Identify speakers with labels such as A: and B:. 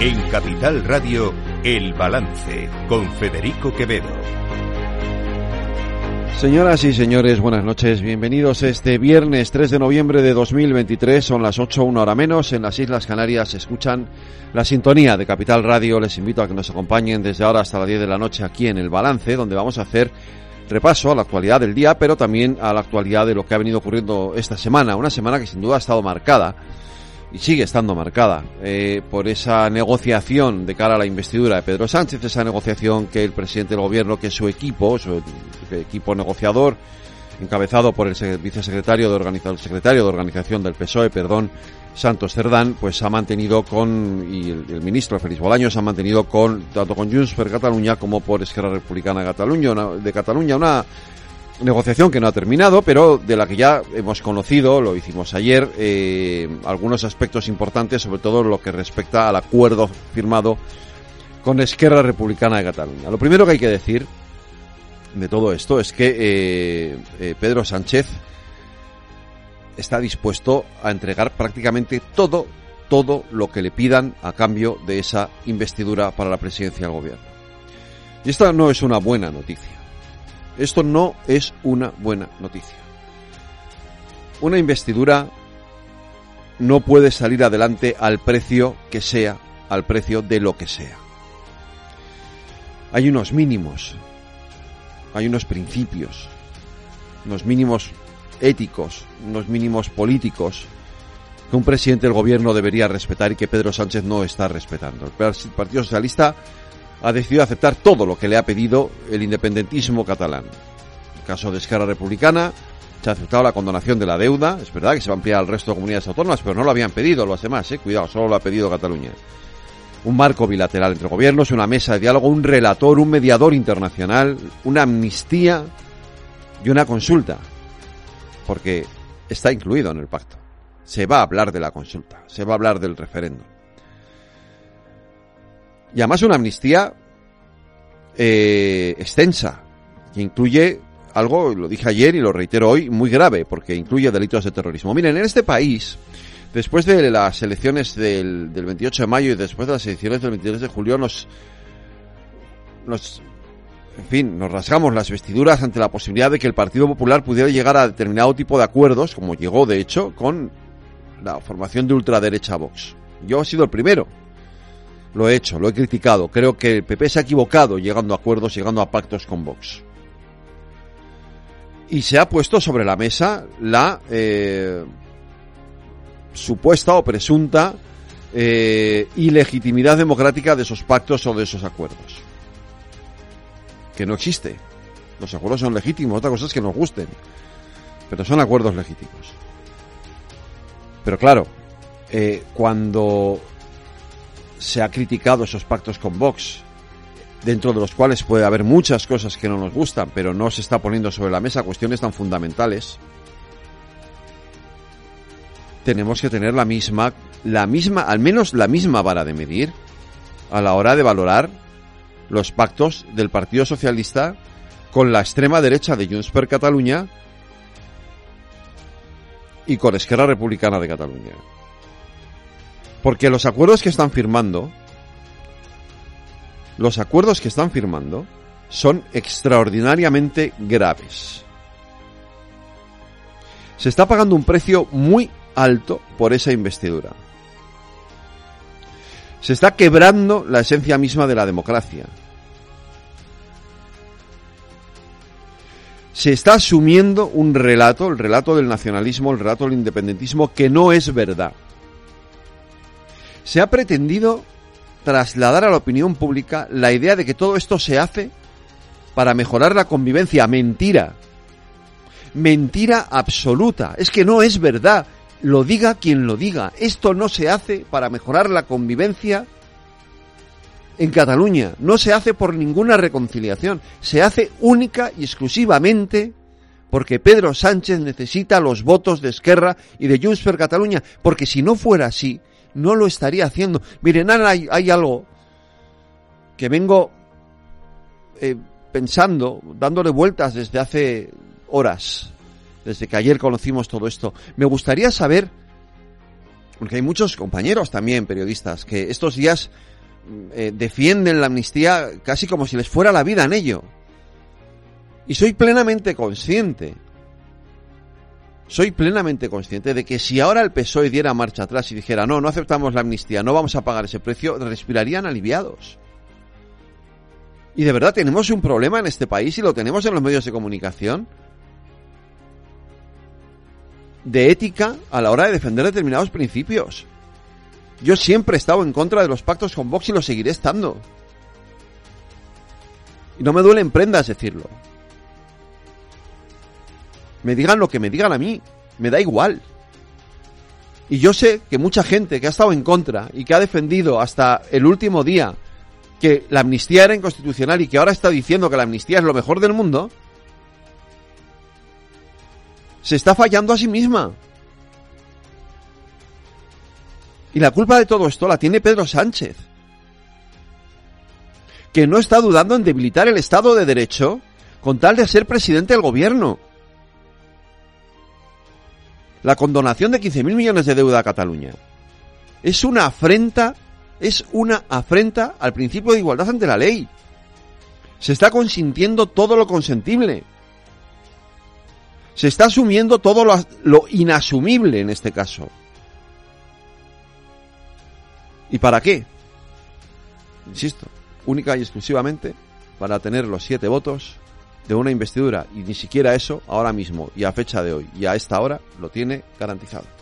A: En Capital Radio, El Balance, con Federico Quevedo.
B: Señoras y señores, buenas noches. Bienvenidos este viernes 3 de noviembre de 2023. Son las 8, una hora menos. En las Islas Canarias escuchan la sintonía de Capital Radio. Les invito a que nos acompañen desde ahora hasta las 10 de la noche aquí en El Balance, donde vamos a hacer repaso a la actualidad del día, pero también a la actualidad de lo que ha venido ocurriendo esta semana. Una semana que sin duda ha estado marcada y sigue estando marcada eh, por esa negociación de cara a la investidura de Pedro Sánchez, esa negociación que el presidente del gobierno, que su equipo, su equipo negociador, encabezado por el vicesecretario de organización, secretario de organización del PSOE, perdón, Santos Cerdán, pues ha mantenido con, y el, ministro Félix Bolaños ha mantenido con, tanto con Junts per Cataluña como por Esquerra Republicana de Cataluña, de Cataluña, una negociación que no ha terminado, pero de la que ya hemos conocido, lo hicimos ayer, eh, algunos aspectos importantes, sobre todo lo que respecta al acuerdo firmado con Esquerra Republicana de Cataluña. Lo primero que hay que decir de todo esto es que eh, eh, Pedro Sánchez está dispuesto a entregar prácticamente todo, todo lo que le pidan a cambio de esa investidura para la presidencia del gobierno. Y esta no es una buena noticia. Esto no es una buena noticia. Una investidura no puede salir adelante al precio que sea, al precio de lo que sea. Hay unos mínimos, hay unos principios, unos mínimos éticos, unos mínimos políticos que un presidente del gobierno debería respetar y que Pedro Sánchez no está respetando. El Partido Socialista ha decidido aceptar todo lo que le ha pedido el independentismo catalán. En el caso de Esquerra Republicana, se ha aceptado la condonación de la deuda. Es verdad que se va a ampliar al resto de comunidades autónomas, pero no lo habían pedido los demás, ¿eh? Cuidado, solo lo ha pedido Cataluña. Un marco bilateral entre gobiernos, una mesa de diálogo, un relator, un mediador internacional, una amnistía y una consulta. Porque está incluido en el pacto. Se va a hablar de la consulta, se va a hablar del referéndum. Y además una amnistía eh, extensa, que incluye algo, lo dije ayer y lo reitero hoy, muy grave, porque incluye delitos de terrorismo. Miren, en este país, después de las elecciones del, del 28 de mayo y después de las elecciones del 23 de julio, nos, nos, en fin, nos rasgamos las vestiduras ante la posibilidad de que el Partido Popular pudiera llegar a determinado tipo de acuerdos, como llegó de hecho, con la formación de ultraderecha Vox. Yo he sido el primero lo he hecho, lo he criticado. Creo que el PP se ha equivocado llegando a acuerdos, llegando a pactos con Vox. Y se ha puesto sobre la mesa la eh, supuesta o presunta eh, ilegitimidad democrática de esos pactos o de esos acuerdos. Que no existe. Los acuerdos son legítimos, otra cosa es que nos gusten. Pero son acuerdos legítimos. Pero claro, eh, cuando se ha criticado esos pactos con Vox, dentro de los cuales puede haber muchas cosas que no nos gustan, pero no se está poniendo sobre la mesa cuestiones tan fundamentales. Tenemos que tener la misma, la misma, al menos la misma vara de medir a la hora de valorar los pactos del Partido Socialista con la extrema derecha de Junts per Cataluña y con Esquerra Republicana de Cataluña. Porque los acuerdos que están firmando, los acuerdos que están firmando son extraordinariamente graves. Se está pagando un precio muy alto por esa investidura. Se está quebrando la esencia misma de la democracia. Se está asumiendo un relato, el relato del nacionalismo, el relato del independentismo, que no es verdad se ha pretendido trasladar a la opinión pública la idea de que todo esto se hace para mejorar la convivencia. Mentira. Mentira absoluta. Es que no es verdad. Lo diga quien lo diga. Esto no se hace para mejorar la convivencia en Cataluña. No se hace por ninguna reconciliación. Se hace única y exclusivamente porque Pedro Sánchez necesita los votos de Esquerra y de Junts per Cataluña. Porque si no fuera así, no lo estaría haciendo. Miren, hay, hay algo que vengo eh, pensando, dándole vueltas desde hace horas, desde que ayer conocimos todo esto. Me gustaría saber porque hay muchos compañeros también, periodistas, que estos días eh, defienden la amnistía casi como si les fuera la vida en ello. Y soy plenamente consciente, soy plenamente consciente de que si ahora el PSOE diera marcha atrás y dijera, no, no aceptamos la amnistía, no vamos a pagar ese precio, respirarían aliviados. Y de verdad tenemos un problema en este país y lo tenemos en los medios de comunicación de ética a la hora de defender determinados principios. Yo siempre he estado en contra de los pactos con Vox y lo seguiré estando. Y no me duelen prendas decirlo. Me digan lo que me digan a mí, me da igual. Y yo sé que mucha gente que ha estado en contra y que ha defendido hasta el último día que la amnistía era inconstitucional y que ahora está diciendo que la amnistía es lo mejor del mundo, se está fallando a sí misma. Y la culpa de todo esto la tiene Pedro Sánchez, que no está dudando en debilitar el Estado de Derecho con tal de ser presidente del gobierno. La condonación de 15.000 millones de deuda a Cataluña es una afrenta, es una afrenta al principio de igualdad ante la ley. Se está consintiendo todo lo consentible. Se está asumiendo todo lo, lo inasumible en este caso. ¿Y para qué? Insisto, única y exclusivamente para tener los siete votos de una investidura y ni siquiera eso ahora mismo y a fecha de hoy y a esta hora lo tiene garantizado.